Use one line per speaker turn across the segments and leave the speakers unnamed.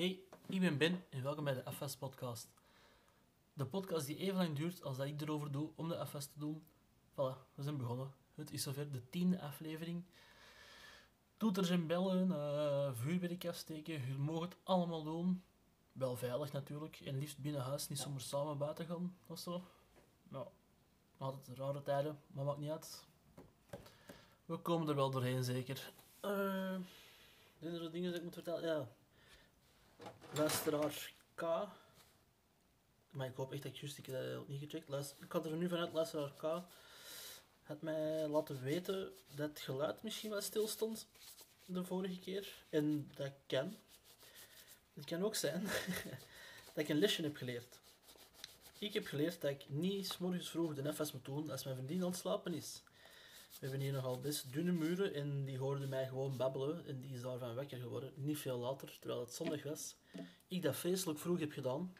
Hey, ik ben Ben en welkom bij de FS Podcast. De podcast die even lang duurt als dat ik erover doe om de FS te doen. Voilà, we zijn begonnen. Het is zover de tiende aflevering. Toeters en bellen, uh, vuurwerk afsteken, je mag het allemaal doen. Wel veilig natuurlijk, en liefst binnen huis, niet zomaar samen buiten gaan of zo. Nou, altijd rare tijden, maar maakt niet uit. We komen er wel doorheen, zeker. Uh, zijn er dingen dat ik moet vertellen? Ja, luisteraar K. Maar ik hoop echt dat ik juist, ik dat niet gecheckt. Ik had er nu vanuit, luisteraar K had mij laten weten dat het geluid misschien wel stil stond de vorige keer. En dat kan. Het kan ook zijn dat ik een lesje heb geleerd. Ik heb geleerd dat ik niet s morgens vroeg de FS moet doen als mijn vriendin aan het slapen is. We hebben hier nogal best dunne muren en die hoorden mij gewoon babbelen en die is daarvan wekker geworden. Niet veel later, terwijl het zondag was. Ik dat vreselijk vroeg heb gedaan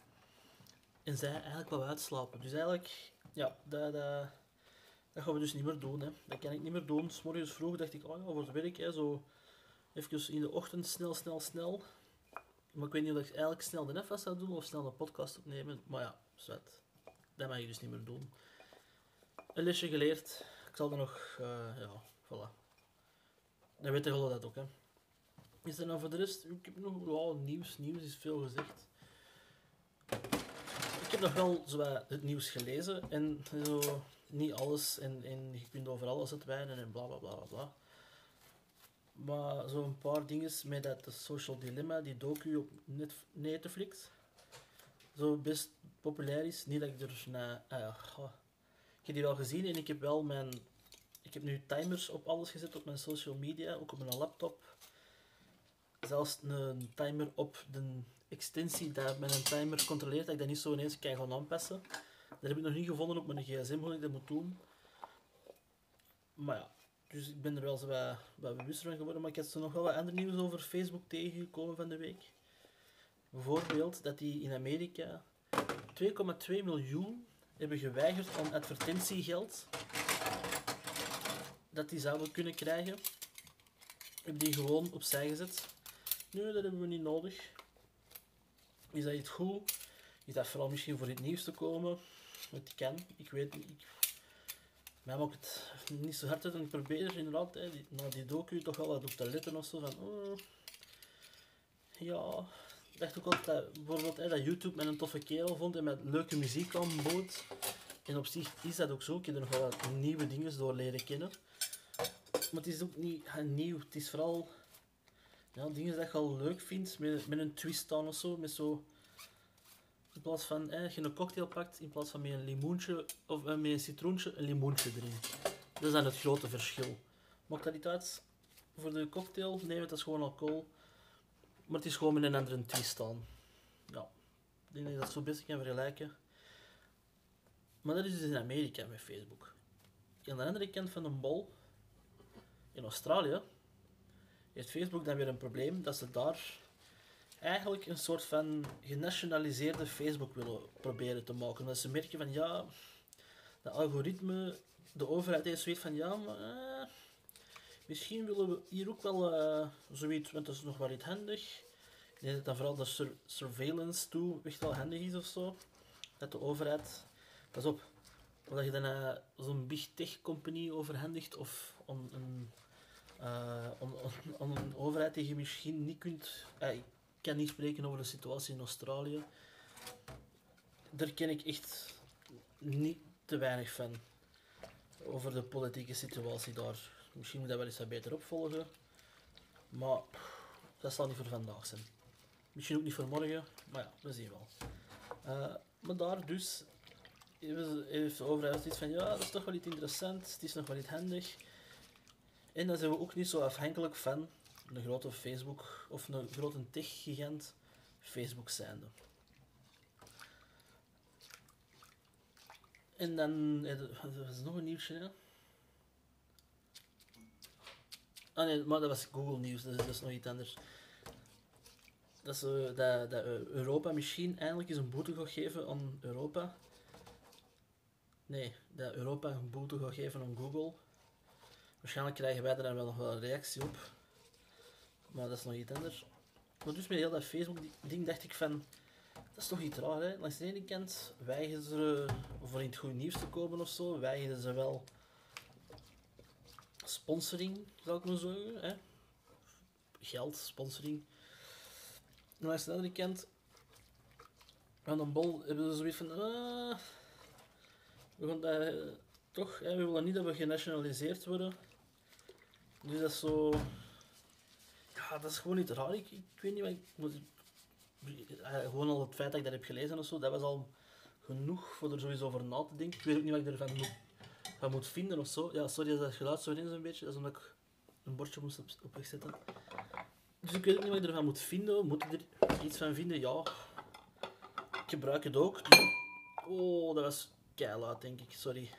en zij eigenlijk wel uitslapen. Dus eigenlijk, ja, dat, dat, dat gaan we dus niet meer doen. Hè. Dat kan ik niet meer doen. S morgens vroeg dacht ik, oh ja, voor het werk, hè, zo even in de ochtend snel, snel, snel. Maar ik weet niet of ik eigenlijk snel de FS zou doen of snel een podcast opnemen. Maar ja, zwet. Dat mag je dus niet meer doen. Een lesje geleerd ik zal er nog, uh, ja, voilà. Dan weet je wel dat ook, hè. Is er nou voor de rest, ik heb nog wel nieuws, nieuws is veel gezegd. Ik heb nog wel zo het nieuws gelezen en zo, niet alles en, en je kunt over alles het wijnen en bla bla bla bla. Maar zo'n paar dingen met dat Social Dilemma, die docu op Netflix, zo best populair is. Niet dat ik er naar, ah die wel gezien en ik heb wel mijn... Ik heb nu timers op alles gezet, op mijn social media, ook op mijn laptop. Zelfs een timer op de extensie dat met een timer controleert, dat ik dat niet zo ineens kan gaan aanpassen. Dat heb ik nog niet gevonden op mijn gsm, hoe ik dat moet doen. Maar ja, dus ik ben er wel wat, wat bewuster van geworden. Maar ik heb zo nog wel wat ander nieuws over Facebook tegengekomen van de week. Bijvoorbeeld dat die in Amerika 2,2 miljoen hebben geweigerd om advertentiegeld dat die zouden kunnen krijgen. Hebben die gewoon opzij gezet. Nu, dat hebben we niet nodig. Is dat iets goed? Is dat vooral misschien voor het nieuws te komen? Het kan, ik weet niet. Ik... Mij maakt het niet zo hard uit en ik probeer inderdaad hè, die docu toch wel wat op te letten of zo. Van, oh, ja, dacht ook altijd bijvoorbeeld hè, dat YouTube met een toffe kerel vond en met leuke muziek aanbood. En op zich is dat ook zo. Ik heb er nog wel nieuwe dingen door leren kennen. Maar het is ook niet nieuw. Het is vooral ja, dingen dat je al leuk vindt. Met, een twist aan of zo. Met zo in plaats van eh, je een cocktail pakt, in plaats van met een limoentje of uh, met een citroentje, een limoentje erin. Dat is dan het grote verschil. Maakt dat niet uit? Voor de cocktail, nee, het is gewoon alcohol. Maar het is gewoon met een andere twist. Ja, ik denk dat je dat zo best kan vergelijken. Maar dat is dus in Amerika met Facebook. Aan de andere kant van de bol, in Australië, heeft Facebook dan weer een probleem dat ze daar eigenlijk een soort van genationaliseerde Facebook willen proberen te maken. Dat ze merken van ja, de algoritme, de overheid heeft zoiets van ja, maar eh, Misschien willen we hier ook wel uh, zoiets, want dat is nog wel iets handig. Ik denk dat dan vooral de surveillance toe echt wel handig is of zo. Dat de overheid, pas op, dat je dan zo'n big tech company overhandigt of om een, uh, om, om, een overheid die je misschien niet kunt. ik kan niet spreken over de situatie in Australië. Daar ken ik echt niet te weinig van. Over de politieke situatie daar. Misschien moet dat wel eens beter opvolgen. Maar dat zal niet voor vandaag zijn. Misschien ook niet voor morgen, maar ja, we zien wel. Uh, maar daar dus heeft de overheid iets van, ja, dat is toch wel iets interessant, het is nog wel iets handig. En dan zijn we ook niet zo afhankelijk van een grote Facebook of een grote tech-gigant Facebook zijnde. En dan, er is nog een nieuwsje, hè? Ah nee, maar dat was Google Nieuws, dus dat is nog iets anders. Dat, dat, Europa misschien eindelijk eens een boete gaat geven aan Europa. Nee, dat Europa een boete gaat geven aan Google. Waarschijnlijk krijgen wij dan wel nog wel een reactie op. Maar dat is nog iets anders. Maar dus met heel dat Facebook-ding dacht ik van... Dat is toch iets raar, hè? Langs de ene kant weigeren ze voor in het goede nieuws te komen of zo. Weigeren ze wel sponsoring, zou ik maar zeggen. Hè? Geld, sponsoring. En langs de andere kant... Aan een bol hebben ze zoiets van... ah, we gaan dat, toch, hè, we willen niet dat we genationaliseerd worden. Dus dat is zo... Ja, dat is gewoon niet raar. Ik, ik weet niet wat ik eh, Gewoon al het feit dat ik dat heb gelezen of zo, dat was al genoeg voor er sowieso over na te denken. Ik weet ook niet wat ik ervan moet, van moet vinden of zo. Ja, sorry dat geluid zo in is een beetje. Dat is omdat ik een bordje moest op, wegzetten. Dus ik weet niet wat ik ervan moet vinden. Moet ik er iets van vinden? Ja. Ik gebruik het ook. Oh, dat was keilaat, denk ik. Sorry.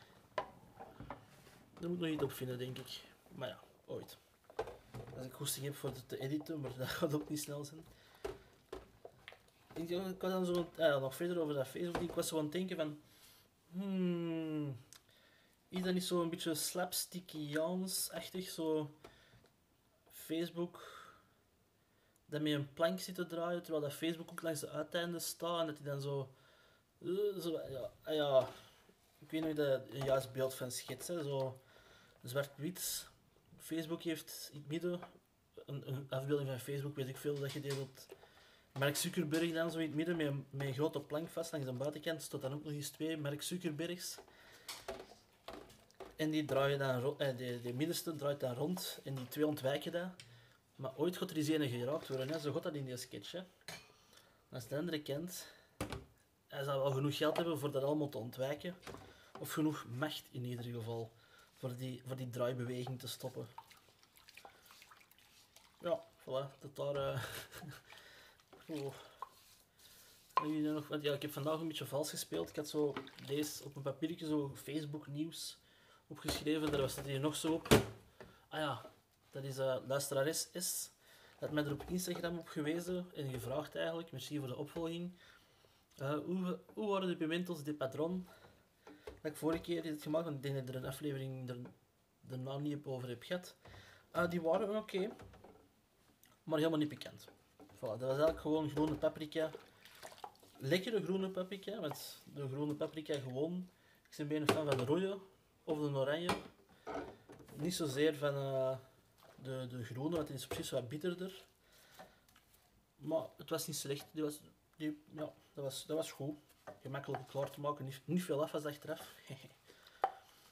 Daar moet ik nog iets op vinden, denk ik. Maar ja, ooit. Als ik goesting heb voor het te editen, maar dat gaat ook niet snel zijn. Ik, dan zo, ja, nog verder over dat Facebook. Ik was zo aan het denken van... Hmm, is dat niet zo een beetje slapstickiaans-achtig? Zo Facebook dat met een plank zit te draaien, terwijl dat Facebook ook langs de uiteinden staat en dat hij dan zo... eh, zo ja, ah ja, ik weet niet hoe dat een juist beeld van schets, hè, zo zwart-wit. Facebook heeft in het midden een, een afbeelding van Facebook, weet ik veel, dat gedeeld op Mark Zuckerberg dan zo in het midden met, een- met een grote plank vast langs de buitenkant. staat dan ook nog eens twee Mark Zuckerbergs. En die draaien dan ro- eh, de, de middenste draait dan rond en die twee ontwijken dat. Maar ooit gaat er eens ene geraakt worden, hè. zo gaat dat in die sketch. Hè. Als de andere kent, hij zal wel genoeg geld hebben voor dat allemaal te ontwijken. Of genoeg macht in ieder geval, voor die, voor die draaibeweging te stoppen. Ja, voilà, dat daar... eh oh. Nog? Ja, ik heb vandaag een beetje vals gespeeld. Ik had zo deze op een papiertje zo Facebook nieuws opgeschreven. Daar staat hier nog zo op. Ah ja, dat is uh, luisterares S. Dat mij er op Instagram op gewezen en gevraagd eigenlijk, merci voor de opvolging. Eh, hoe, hoe waren de pimentos de patron? Dat ik vorige keer heb gemaakt, want ik denk dat ik er een aflevering er, daarna niet over heb gehad. Eh, die waren oké, maar helemaal niet pikant. Voilà, dat was eigenlijk gewoon groene paprika. Lekkere groene paprika, met de groene paprika gewoon. Ik ben bijna fan van de rode of de oranje. Niet zozeer van eh, de, de groene, want die is precies wat bitterder. Maar het was niet slecht. Die was, die, ja, dat, was, dat was goed. Gemakkelijk klaar te maken. Niet, niet veel af was achteraf.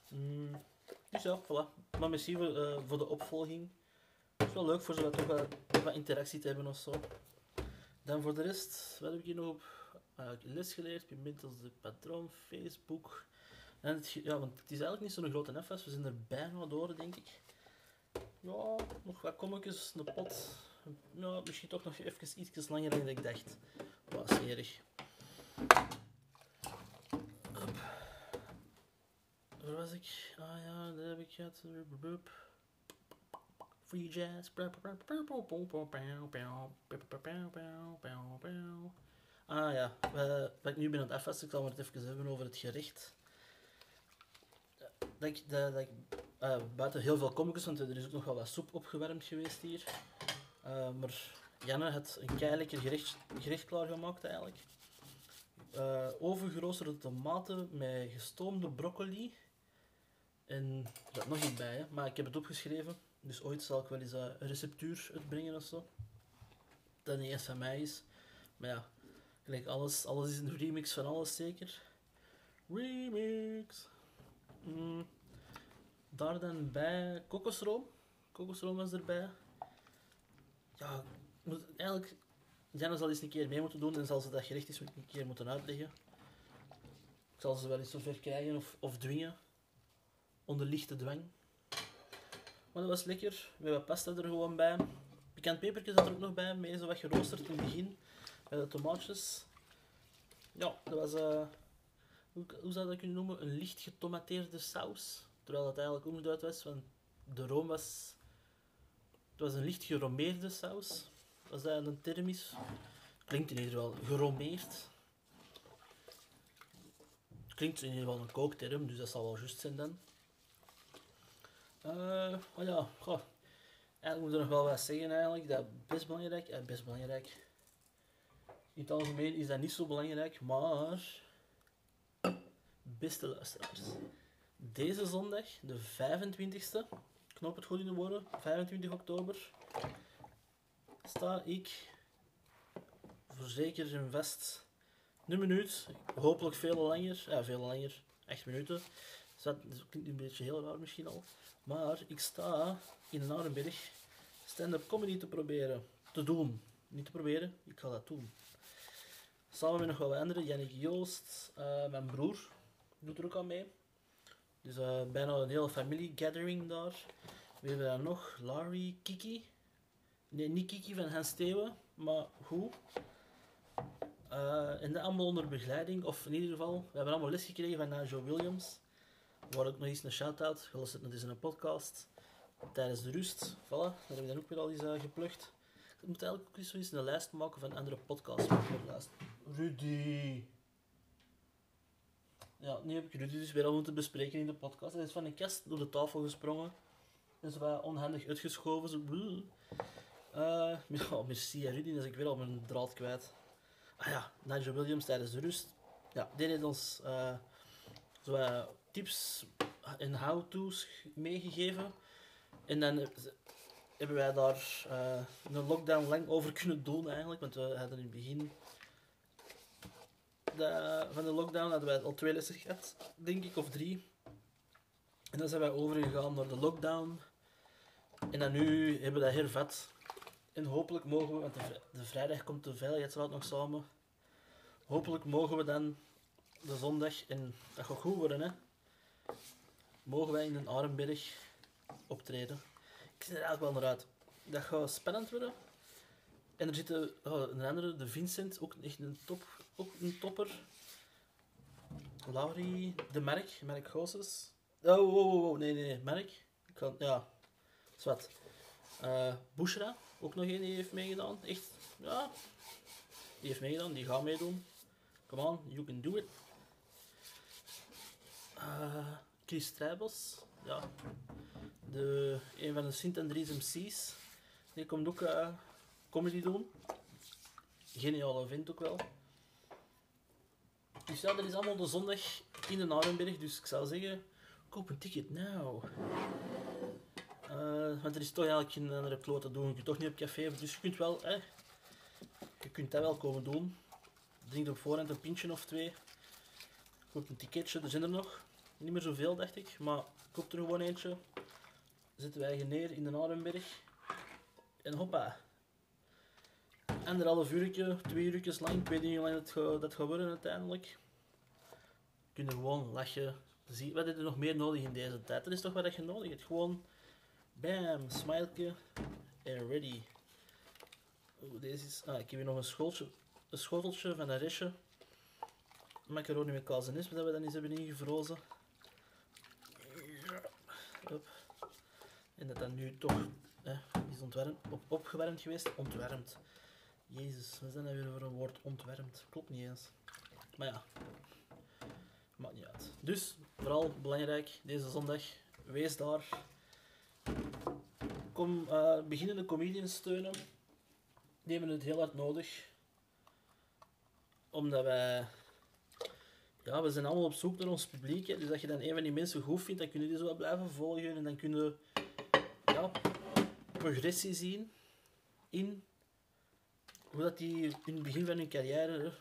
Mm, dus ja, voilà. Maar merci voor, eh, voor de opvolging. Het is wel leuk voor zodat toch wat, interactie te hebben of zo. Dan voor de rest, wat heb ik hier nog op uh, les geleerd? Pimentels de patroon, Facebook. En het, ja, want het is eigenlijk niet zo'n grote nefas. We zijn er bijna door, denk ik. Ja, nog wat kommetjes, een pot. Ja, misschien toch nog even iets langer dan ik dacht. Wat smerig. Waar was ik? Ah ja, daar heb ik het. Free jazz. Ah ja, eh, wat ik nu ben het afwassen, ik zal maar het even hebben over het gerecht. Dat ik, dat, dat ik eh, buiten heel veel kommetjes, want er is ook nog wel wat soep opgewarmd geweest hier. Eh, maar Janne had een kei lekker gerecht, gerecht klaargemaakt eigenlijk. Overgeroosterde tomaten met gestoomde broccoli. En er zat nog iets bij, hè? maar ik heb het opgeschreven. Dus ooit zal ik wel eens een receptuur uitbrengen of zo. Dat niet eens van mij is. Maar ja, gelijk alles, alles is een remix van alles zeker. Remix. Mm. Daar dan bij kokosroom. Kokosroom was erbij. Ja, moet eigenlijk. Janne zal eens een keer mee moeten doen en zal ze dat gerecht eens een keer moeten uitleggen. Ik zal ze wel eens zover krijgen of, of dwingen. Onder lichte dwang. Maar dat was lekker. Met wat pasta er gewoon bij. Pikant pepertje zat er ook nog bij. Mee zo wat geroosterd in het begin. Met de tomaatjes. Ja, dat was... eh hoe, zou dat kunnen noemen? Een licht getomateerde saus. Terwijl dat eigenlijk omgedraaid was. Want de room was... Het was een licht geromeerde saus. Als dat een term is. Klinkt in ieder geval geromeerd. Klinkt in ieder geval een kookterm, dus dat zal wel juist zijn dan. Eh, oh ja, goh. Eigenlijk moet ik nog wel wat zeggen eigenlijk. Dat best belangrijk. Best belangrijk. In het algemeen is dat niet zo belangrijk, maar... Beste luisteraars. Deze zondag, de 25e, knoop het goed in de woorden, 25 oktober, sta ik voor zeker in vest een minuut, hopelijk veel langer, ja veel langer, 8 minuten. Dat klinkt een beetje heel raar misschien al. Maar ik sta in Narenberg stand-up comedy te proberen, te doen. Niet te proberen, ik ga dat doen. Samen met nog wel anderen, Jannik Joost, eh, mijn broer doet er ook aan mee. Dus eh, bijna een hele familie gathering daar. We hebben daar nog Larry, Kiki. Nee, niet Kiki van Hans Steeuwen, maar hoe? Eh, en dat allemaal onder begeleiding, of in ieder geval, we hebben allemaal les gekregen van Nigel Williams. Waar ook nog eens een shout-out, geluisterd naar deze podcast. Tijdens de rust, voilà, daar heb ik dan ook weer al eens uh, geplukt. Ik moet eigenlijk ook eens een lijst maken van andere podcasts. Rudy! Ja, nu heb ik Rudy dus weer al moeten bespreken in de podcast. Hij is van een kast door de tafel gesprongen. En zo wat onhandig uitgeschoven. Zo, bleh. Eh, ja, merci hè, Rudy, dan is ik weer al mijn draad kwijt. Ah ja, Nigel Williams tijdens de rust. Ja, die heeft ons eh, zo wat tips en how-to's meegegeven. En dan hebben wij daar een lockdown lang over kunnen doen eigenlijk. Want we hadden in het begin van de lockdown hadden wij al twee lessen gehad, denk ik, of drie. En dan zijn wij overgegaan naar de lockdown. En dan nu hebben we dat hervat. En hopelijk mogen we, want de, vri- de vrijdag komt de Veiligheidsraad nog samen. Hopelijk mogen we dan de zondag, en dat gaat goed worden, hè. Mogen wij in een Arenberg optreden. Ik zie er eigenlijk wel naar uit. Dat gaat spannend worden. En er zit een, oh, een andere, de Vincent, ook echt een, top, ook een topper. Laurie, de Merk, Merk Goossens. Oh, oh, oh, oh, nee, nee, nee, Merk. Ik kan, ja, zwart. Eh Bushra, ook nog een die heeft meegedaan. Echt, ja, die heeft meegedaan, die gaat meedoen. Come on, you can do it. Eh, Chris Strijbos, ja, de, een van de Sint Andries MC's. Die komt ook eh, comedy doen. Geniale vent ook wel. Dus ja, dat is allemaal de zondag in de Narenberg. Dus ik zou zeggen, koop een ticket nou. Eh, want er is toch eigenlijk geen andere kloot te doen. Je kunt toch niet op café. Dus je kunt wel, hè, je kunt dat wel komen doen. Drink op voorhand een pintje of twee. Koop een ticketje, er zijn er nog. Niet meer zoveel, dacht ik. Maar koop er gewoon eentje. Zetten wij neer in de Narenberg. En hoppa. Anderhalf uurtje, twee uurtjes lang. Ik weet niet hoe lang dat gaat worden uiteindelijk. Kunnen gewoon lachen. Zie, wat heb je nog meer nodig in deze tijd? Dat is toch wat je nodig hebt. Gewoon bam, smileke en ready. Oeh, deze is... Ah, ik heb hier nog een schoteltje, een schoteltje van een restje. Macaroni met kaas en isp dat we dan eens hebben ingevrozen. Hup. En dat dan nu toch hè, is ontwarmd, op, opgewarmd geweest. Ontwarmd. Jezus, is dat nou weer voor een woord? Ontwarmd. Klopt niet eens. Maar ja, maakt niet uit. Dus, vooral belangrijk, deze zondag, wees daar. Kom eh beginnende comedians steunen. Die hebben het heel hard nodig. Omdat wij... Ja, we zijn allemaal op zoek naar ons publiek. Hè. Dus als je dan een van die mensen goed vindt, dan kun je die zo blijven volgen. En dan kun je ja, progressie zien in hoe dat die in het begin van hun carrière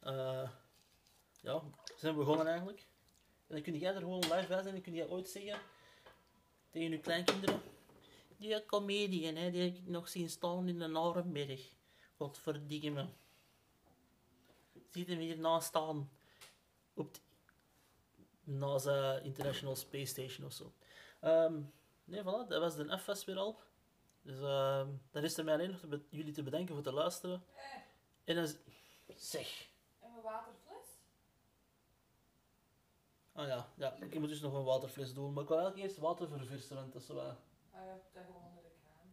eh, ja, zijn begonnen eigenlijk. En dan kun jij er gewoon live bij zijn en kun je ooit zeggen tegen je kleinkinderen. Die comedian, hè, die heb ik nog zien staan in Narenberg. Godverdikke me. Ziet hem hier naast staan. Op de NASA International Space Station of zo. Ehm, nee, voilà, dat was de F-fest weer al. Dus ehm dan is er mij alleen nog jullie te bedanken voor te luisteren. En dan... Zeg.
En mijn waterfles?
Ah ja, ja, ik moet dus nog een waterfles doen. Maar ik wil eigenlijk eerst water verversen, want dat is wat...
Ah, je hebt dat gewoon onder de kraan.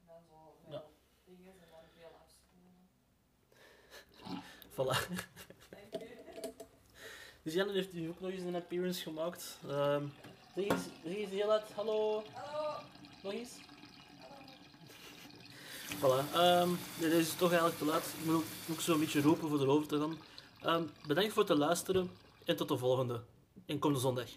En dan zo
Ja.
dingen en dan veel afspoelen.
Voilà. Dus Jan heeft nu ook nog eens een appearance gemaakt. Ehm zeg eens, zeg eens heel hard, hallo,
Hallo.
nog eens. Voilà. ehm, deze is toch eigenlijk te laat. Ik moet ook, zo een beetje roepen voor erover te gaan. Ehm, bedankt voor het luisteren en tot de volgende. En kom de zondag.